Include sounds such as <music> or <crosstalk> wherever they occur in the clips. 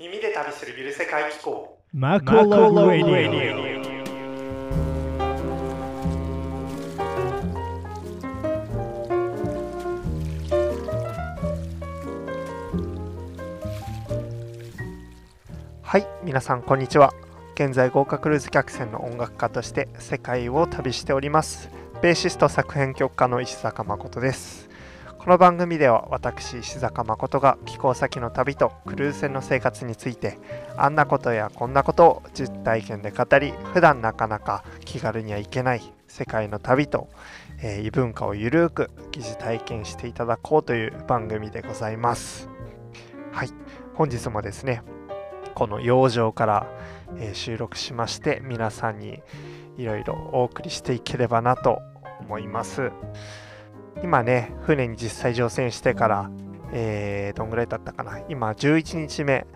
耳で旅するゆる世界機構。マコロラディはい皆さんこんにちは。現在豪華クルーズ客船の音楽家として世界を旅しております。ベーシスト作編曲家の石坂誠ですこの番組では私石坂誠が寄港先の旅とクルーズ船の生活についてあんなことやこんなことを実体験で語り普段なかなか気軽には行けない世界の旅と、えー異文化をゆるーく疑似体験していただこうという番組でございます。はい。本日もですねこの洋上から、えー収録しまして皆さんにいろいろお送りしていければなと思います。今ね船に実際乗船してから、えーどんぐらい経ったかな。今11日目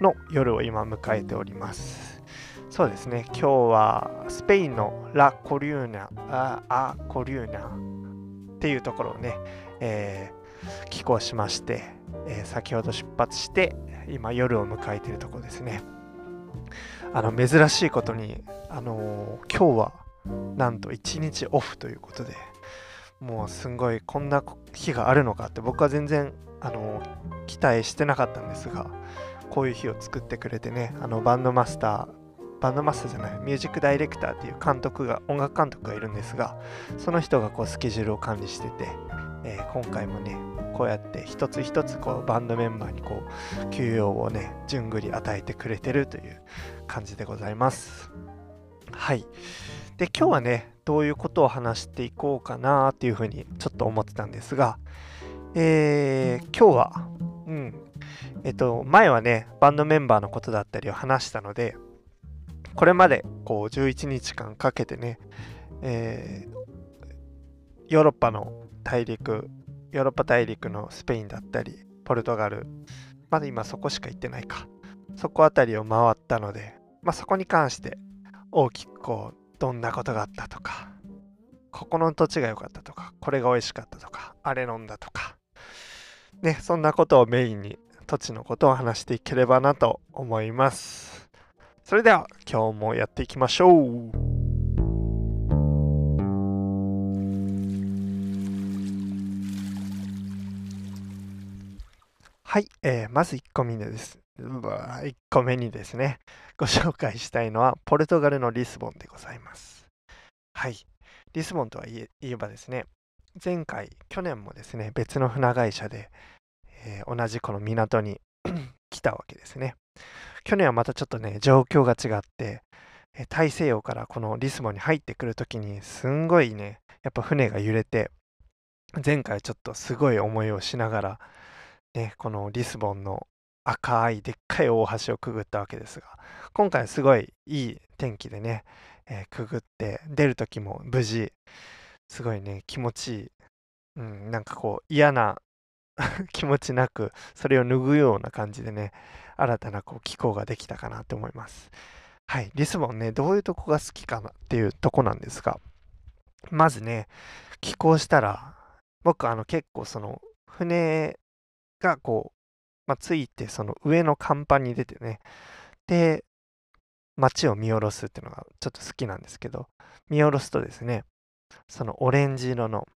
の夜を今迎えております。そうですね。今日はスペインのラ・コリューナあア・コリューナっていうところをね、えー寄港しまして、えー先ほど出発して今夜を迎えているところですね。あの珍しいことに、あのー今日はなんと1日オフということでもうすんごいこんな日があるのかって僕は全然、あの期待してなかったんですがこういう日を作ってくれてねあのバンドマスターバンドマスターじゃないミュージックダイレクターっていう監督が音楽監督がいるんですがその人がこうスケジュールを管理してて、えー今回もねこうやって一つ一つこうバンドメンバーにこう休養をね順繰り与えてくれてるという感じでございます。はい。で今日はねどういうことを話していこうかなっていうふうにちょっと思ってたんですがえー今日はうん。えっと前はねバンドメンバーのことだったりを話したのでこれまでこう11日間かけてね、えーヨーロッパの大陸ヨーロッパ大陸のスペインだったりポルトガルまだ今そこしか行ってないかそこあたりを回ったので、まあ、そこに関して大きくこうどんなことがあったとかここの土地が良かったとかこれが美味しかったとかあれ飲んだとかねそんなことをメインに土地のことを話していければなと思いますそれでは今日もやっていきましょうはい、えーまず1個目です。1個目にですね、ご紹介したいのは、ポルトガルのリスボンでございます。はい、リスボンとは言えばですね、前回、去年もですね、別の船会社で、えー同じこの港に <coughs> 来たわけですね。去年はまたちょっとね、状況が違って、え大西洋からこのリスボンに入ってくるときに、すんごいね、やっぱ船が揺れて、前回ちょっとすごい思いをしながら、ね、このリスボンの赤いでっかい大橋をくぐったわけですが今回すごいいい天気でね、えーくぐって出る時も無事すごいね気持ちいい、うん、なんかこう嫌な <laughs> 気持ちなくそれを拭うような感じでね新たなこう気候ができたかなと思います。はいリスボンねどういうとこが好きかなっていうとこなんですがまずね寄港したら僕あの結構その船がこう、まあ、ついてその上の甲板に出てね。で街を見下ろすっていうのがちょっと好きなんですけど見下ろすとですねそのオレンジ色の、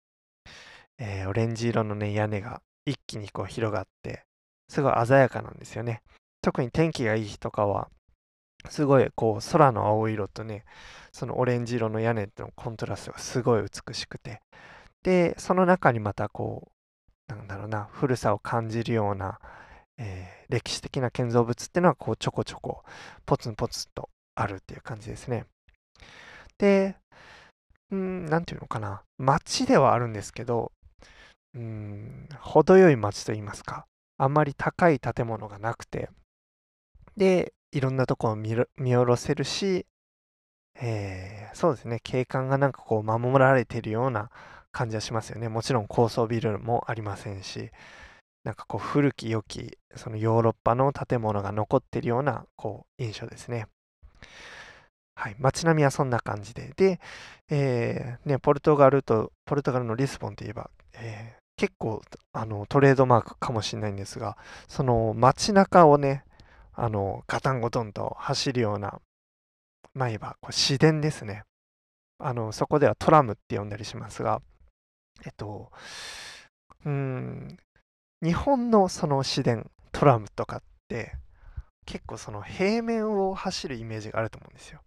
えーオレンジ色のね屋根が一気にこう広がってすごい鮮やかなんですよね。特に天気がいい日とかはすごいこう空の青色とねそのオレンジ色の屋根とのコントラストがすごい美しくて。でその中にまたこうなんだろうな古さを感じるような、えー歴史的な建造物っていうのはこうちょこちょこポツンポツンとあるっていう感じですね。で、うん、なんていうのかな街ではあるんですけど、うん、程よい街といいますか、あんまり高い建物がなくて、で、いろんなところを見る見下ろせるし、えーそうですね、景観がなんかこう守られているような感じはしますよね。もちろん高層ビルもありませんし、なんかこう古き良きそのヨーロッパの建物が残っているようなこう印象ですね。はい、街並みはそんな感じで。で、えーね、ポルトガルと、ポルトガルのリスボンといえば、えー結構あのトレードマークかもしれないんですが、その街中をね、あのガタンゴトンと走るような、まあ言えばこう市電ですね。あのそこではトラムって呼んだりしますが、えっと、うん、日本のその市電、トラムとかって結構その平面を走るイメージがあると思うんですよ。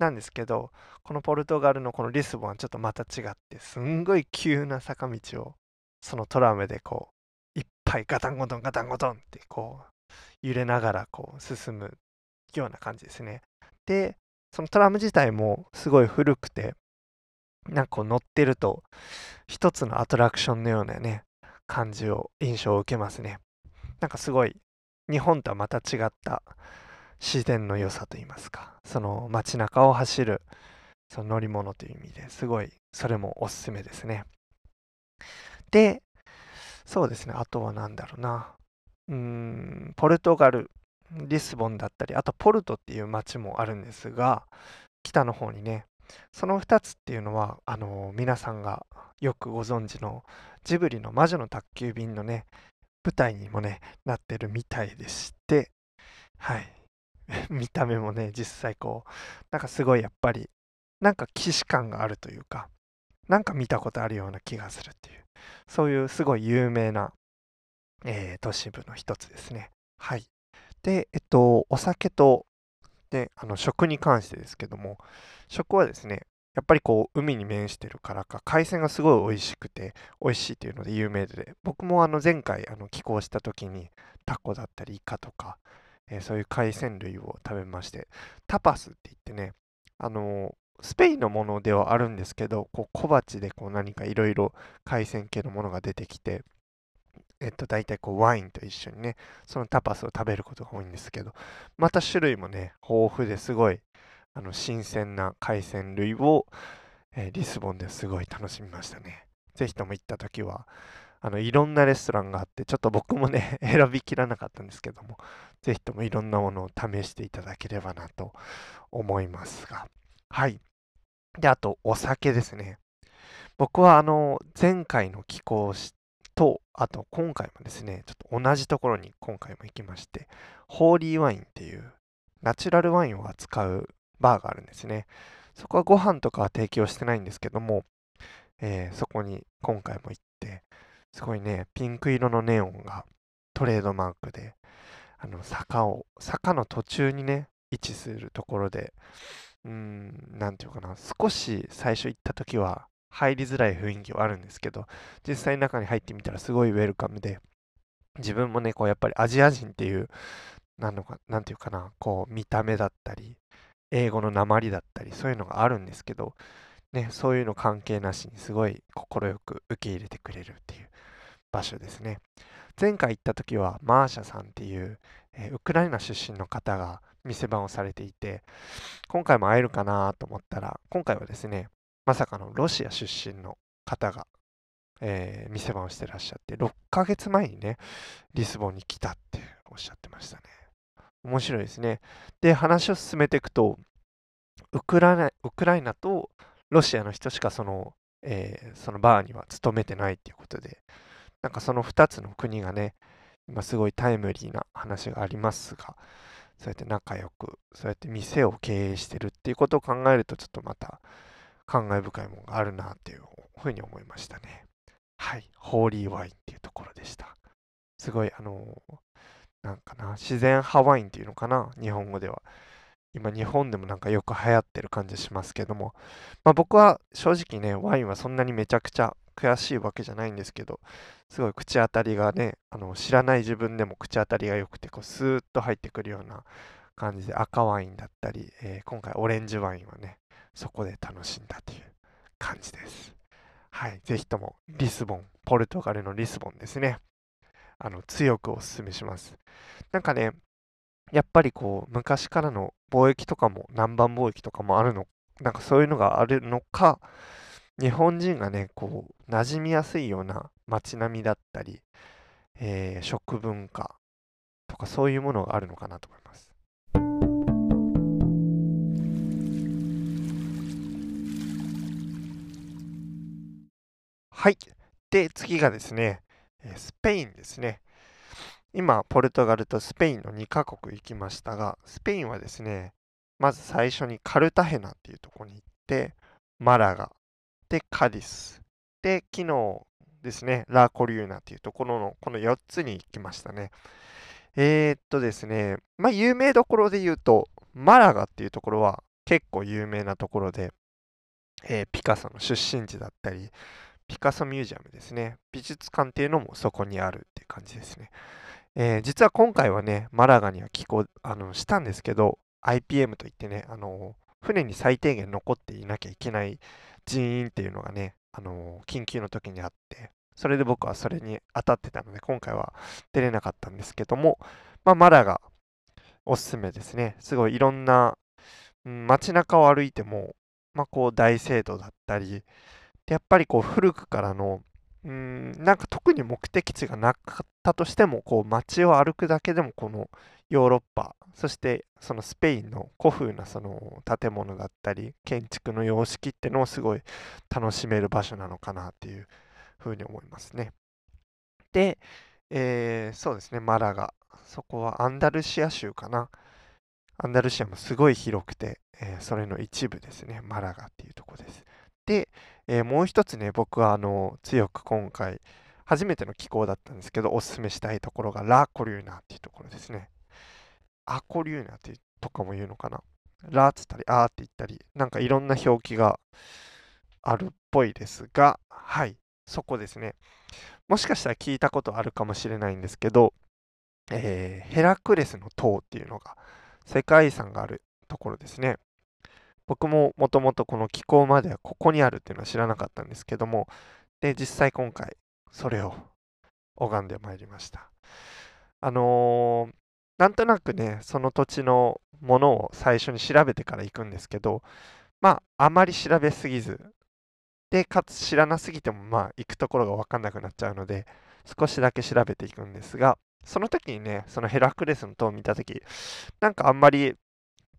なんですけど、このポルトガルのこのリスボンはちょっとまた違って、すんごい急な坂道をそのトラムでこう、いっぱいガタンゴトンガタンゴトンってこう、揺れながらこう進むような感じですね。で、そのトラム自体もすごい古くて、なんかこう乗ってると、一つのアトラクションのようなね、感じを、印象を受けますね。なんかすごい、日本とはまた違った自然の良さといいますか、その街中を走るその乗り物という意味ですごい、それもおすすめですね。で、そうですね、あとは何だろうな。うん、ポルトガル、リスボンだったり、あとポルトっていう街もあるんですが、北の方にね、その2つっていうのは、あの皆さんがよくご存知のジブリの魔女の宅急便のね、舞台にもね、なってるみたいでして、はい。<laughs> 見た目もね、実際こう、なんかすごいやっぱり、なんか既視感があるというか、なんか見たことあるような気がするっていう、そういうすごい有名な、えー、都市部の一つですね。はい。で、えっと、お酒と、で、あの食に関してですけども、食はですね、やっぱりこう海に面してるからか海鮮がすごい美味しくて美味しいというので有名で僕もあの前回あの寄港した時にタコだったりイカとかえー、そういう海鮮類を食べまして、タパスって言ってね、あのー、スペインのものではあるんですけど、こう小鉢でこう何かいろいろ海鮮系のものが出てきて、えっと、大体こうワインと一緒にね、そのタパスを食べることが多いんですけど、また種類もね、豊富ですごい、あの、新鮮な海鮮類を、えー、リスボンですごい楽しみましたね。ぜひとも行った時は、あのいろんなレストランがあって、ちょっと僕もね、<laughs> 選びきらなかったんですけども、ぜひともいろんなものを試していただければなと思いますが。はい。で、あと、お酒ですね。僕は、あの、前回の寄港と、あと今回もですね、ちょっと同じところに今回も行きまして、ホーリーワインっていうナチュラルワインを扱うバーがあるんですね。そこはご飯とかは提供してないんですけども、えー、そこに今回も行って、すごいね、ピンク色のネオンがトレードマークで、あの坂を、坂の途中にね、位置するところで、うん、なんていうかな、少し最初行った時は入りづらい雰囲気はあるんですけど、実際中に入ってみたらすごいウェルカムで、自分もね、こうやっぱりアジア人っていう、なんのか、なんていうかな、こう見た目だったり、英語の鉛だったり、そういうのがあるんですけど、ね、そういうの関係なしにすごい快く受け入れてくれるっていう場所ですね。前回行った時はマーシャさんっていう、えー、ウクライナ出身の方が店番をされていて、今回も会えるかなと思ったら、今回はですね、まさかのロシア出身の方が、えー、店番をしてらっしゃって、6ヶ月前にね、リスボンに来たっておっしゃってましたね。面白いですね。で、話を進めていくと、ウクライナウクライナとロシアの人しかその、えー、そのバーには勤めてないっていうことで、なんかその2つの国がね、今すごいタイムリーな話がありますが、そうやって仲良く、そうやって店を経営してるっていうことを考えると、ちょっとまた感慨深いものがあるなっていうふうに思いましたね。はい、ホーリーワインっていうところでした。すごい、あのー、なんかな、自然派ワインっていうのかな、日本語では。今、日本でもなんかよく流行ってる感じしますけども、まあ、僕は正直ね、ワインはそんなにめちゃくちゃ悔しいわけじゃないんですけど、すごい口当たりがね、あの知らない自分でも口当たりが良くて、こうスーッと入ってくるような感じで赤ワインだったり、えー、今回オレンジワインはね、そこで楽しんだという感じです。はい、ぜひともリスボン、ポルトガルのリスボンですね。あの強くお勧めします。なんかね、やっぱりこう昔からの貿易とかも南蛮貿易とかもあるの、なんかそういうのがあるのか、日本人がね、こう、馴染みやすいような街並みだったり、えー、食文化とかそういうものがあるのかなと思います。はい。で、次がですね、スペインですね。今、ポルトガルとスペインの2カ国行きましたが、スペインはですね、まず最初にカルタヘナっていうところに行って、マラガ、で、カディス、で、昨日ですね、ラ・コリューナっていうところのこの4つに行きましたね。えー、っとですね、まあ、有名どころで言うと、マラガっていうところは結構有名なところで、えー、ピカソの出身地だったり、ピカソミュージアムですね、美術館っていうのもそこにあるっていう感じですね。えー、実は今回はね、マラガには寄港あのしたんですけど、IPM といってね、あの船に最低限残っていなきゃいけない人員っていうのがね、あの緊急の時にあって、それで僕はそれに当たってたので、今回は出れなかったんですけども、まあ、マラがおすすめですね。すごいいろんな、うん、街中を歩いても、まあ、こう大聖堂だったり、でやっぱりこう古くからのうん、なんか特に目的地がなかったとしても、こう街を歩くだけでもこのヨーロッパ、そしてそのスペインの古風なその建物だったり、建築の様式ってのをすごい楽しめる場所なのかなっていうふうに思いますね。で、えー、そうですね、マラガ。そこはアンダルシア州かな。アンダルシアもすごい広くて、えー、それの一部ですね、マラガっていうとこです。で、えー、もう一つね、僕はあの強く今回、初めての気候だったんですけど、おすすめしたいところがラ・コリューナっていうところですね。アコリューナってとかも言うのかな？ラって言ったり、アーって言ったり、なんかいろんな表記があるっぽいですが、はい、そこですね。もしかしたら聞いたことあるかもしれないんですけど、えー、ヘラクレスの塔っていうのが世界遺産があるところですね。僕ももともとこの気候まではここにあるっていうのは知らなかったんですけども、で、実際今回それを拝んでまいりました。あのー、なんとなくね、その土地のものを最初に調べてから行くんですけど、まあ、あまり調べすぎず、で、かつ知らなすぎても、まあ、行くところが分かんなくなっちゃうので、少しだけ調べていくんですが、その時にね、そのヘラクレスの塔を見た時、なんかあんまり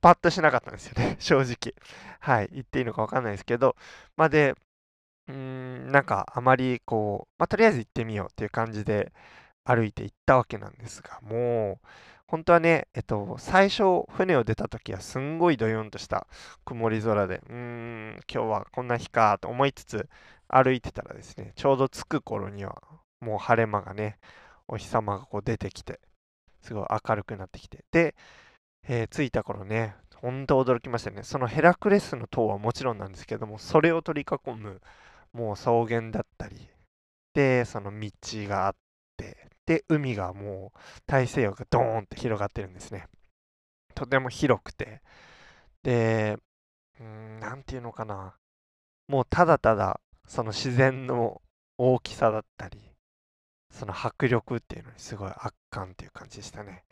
パッとしなかったんですよね、<laughs> 正直。はい、言っていいのかわかんないですけど、まあ、で、うーん、なんかあまりこう、まあ、とりあえず行ってみようっていう感じで歩いて行ったわけなんですが、もう、本当はね、えっと、最初、船を出た時はすんごいどよんとした曇り空で、うーん、今日はこんな日かと思いつつ歩いてたらですね、ちょうど着く頃には、もう晴れ間がね、お日様がこう出てきて、すごい明るくなってきて、で、えー、着いた頃ね、本当驚きましたね。そのヘラクレスの塔はもちろんなんですけども、それを取り囲む、もう草原だったり、で、その道があって、で、海がもう大西洋がドーンって広がってるんですね。とても広くて、で、うん、なんていうのかな。もうただただ、その自然の大きさだったり、その迫力っていうのにすごい圧巻っていう感じでしたね。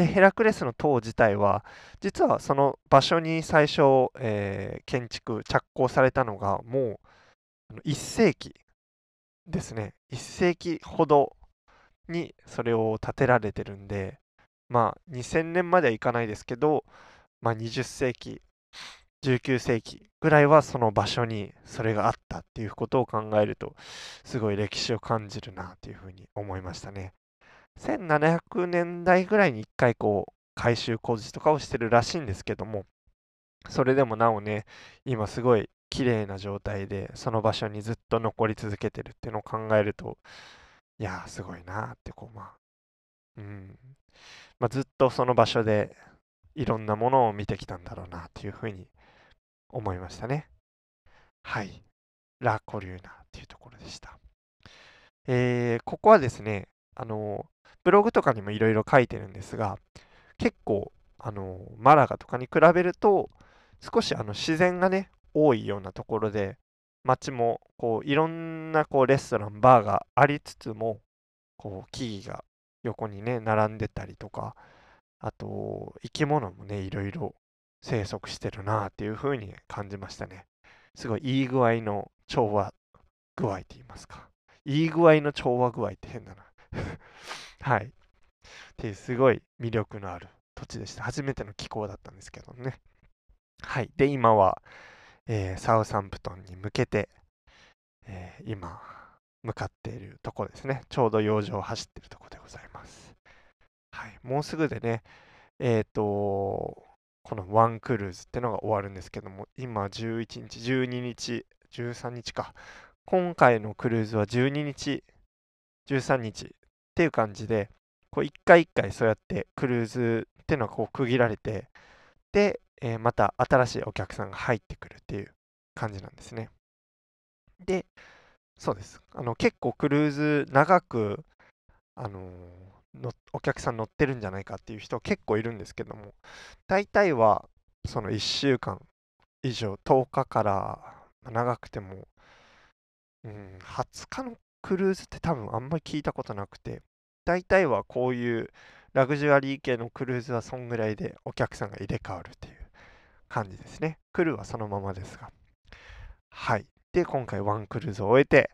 で、ヘラクレスの塔自体は、実はその場所に最初、えー、建築、着工されたのが、もう1世紀ですね。1世紀ほどにそれを建てられてるんで、まあ、2000年まではいかないですけど、まあ、20世紀、19世紀ぐらいはその場所にそれがあったっていうことを考えると、すごい歴史を感じるなというふうに思いましたね。1700年代ぐらいに1回こう改修工事とかをしてるらしいんですけどもそれでもなおね今すごい綺麗な状態でその場所にずっと残り続けてるっていうのを考えるといやーすごいなってこうまあうん。まあ、ずっとその場所でいろんなものを見てきたんだろうなっていうふうに思いましたね。はい。ラ・コリューナっていうところでした。えー、ここはですねあのブログとかにもいろいろ書いてるんですが、結構、あの、マラガとかに比べると、少しあの自然がね、多いようなところで、街も、こう、いろんなこうレストラン、バーがありつつも、こう、木々が横にね、並んでたりとか、あと、生き物もね、いろいろ生息してるなっていう風に感じましたね。すごいいい具合の調和具合って言いますか。いい具合の調和具合って変だな。<laughs> はい。っていうすごい魅力のある土地でした。初めての気候だったんですけどね。はい。で、今は、えー、サウサンプトンに向けて、えー、今、向かっているところですね。ちょうど洋上を走っているところでございます。はい、もうすぐでね、えっ、と、このワンクルーズってのが終わるんですけども、今11日、12日、13日か。今回のクルーズは12日、13日っていう感じで、こう一回一回そうやってクルーズっていうのがこう区切られて、で、えーまた新しいお客さんが入ってくるっていう感じなんですね。で、そうです。あの結構クルーズ長く、あのーのお客さん乗ってるんじゃないかっていう人結構いるんですけども、大体はその1週間以上、10日から長くても、うん、20日のクルーズって多分あんまり聞いたことなくて、大体はこういうラグジュアリー系のクルーズはそんぐらいでお客さんが入れ替わるっていう感じですね。クルーはそのままですが。はい。で、今回ワンクルーズを終えて、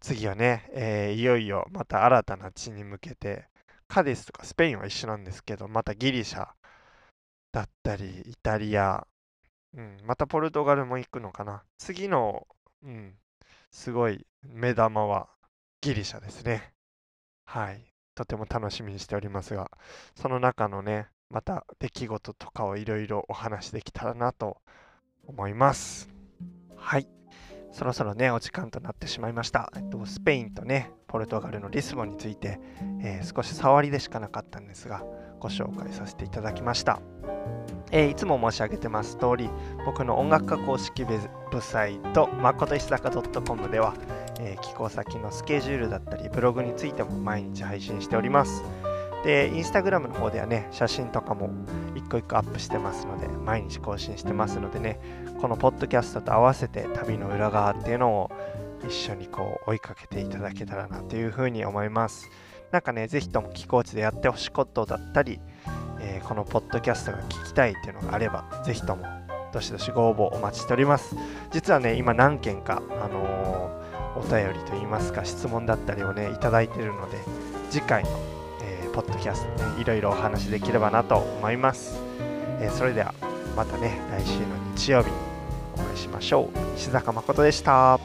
次はね、えーいよいよまた新たな地に向けて、カデスとかスペインは一緒なんですけど、またギリシャだったり、イタリア、うん、またポルトガルも行くのかな。次の、うん、すごい目玉はギリシャですね。はい。とても楽しみにしておりますが、その中のね、また出来事とかをいろいろお話しできたらなと思います。はい。そろそろね、お時間となってしまいました。えっと、スペインとね、ポルトガルのリスボンについて、えー少し触りでしかなかったんですが、ご紹介させていただきました。えーいつも申し上げてます通り、僕の音楽家公式ウェブサイト、まこと石坂 .com では、えー寄稿先のスケジュールだったり、ブログについても毎日配信しております。で、インスタグラムの方ではね、写真とかも一個一個アップしてますので、毎日更新してますのでね、このポッドキャストと合わせて旅の裏側っていうのを一緒にこう追いかけていただけたらなというふうに思います。なんかね、ぜひとも寄稿地でやってほしいことだったり、えーこのポッドキャストが聞きたいっていうのがあれば、ぜひともどしどしご応募お待ちしております。実はね、今何件か、あのーお便りといいますか、質問だったりをね、いただいてるので、次回の、ポッドキャストね、いろいろお話できればなと思います。えーそれでは、またね、来週の日曜日にお会いしましょう。石坂誠でした。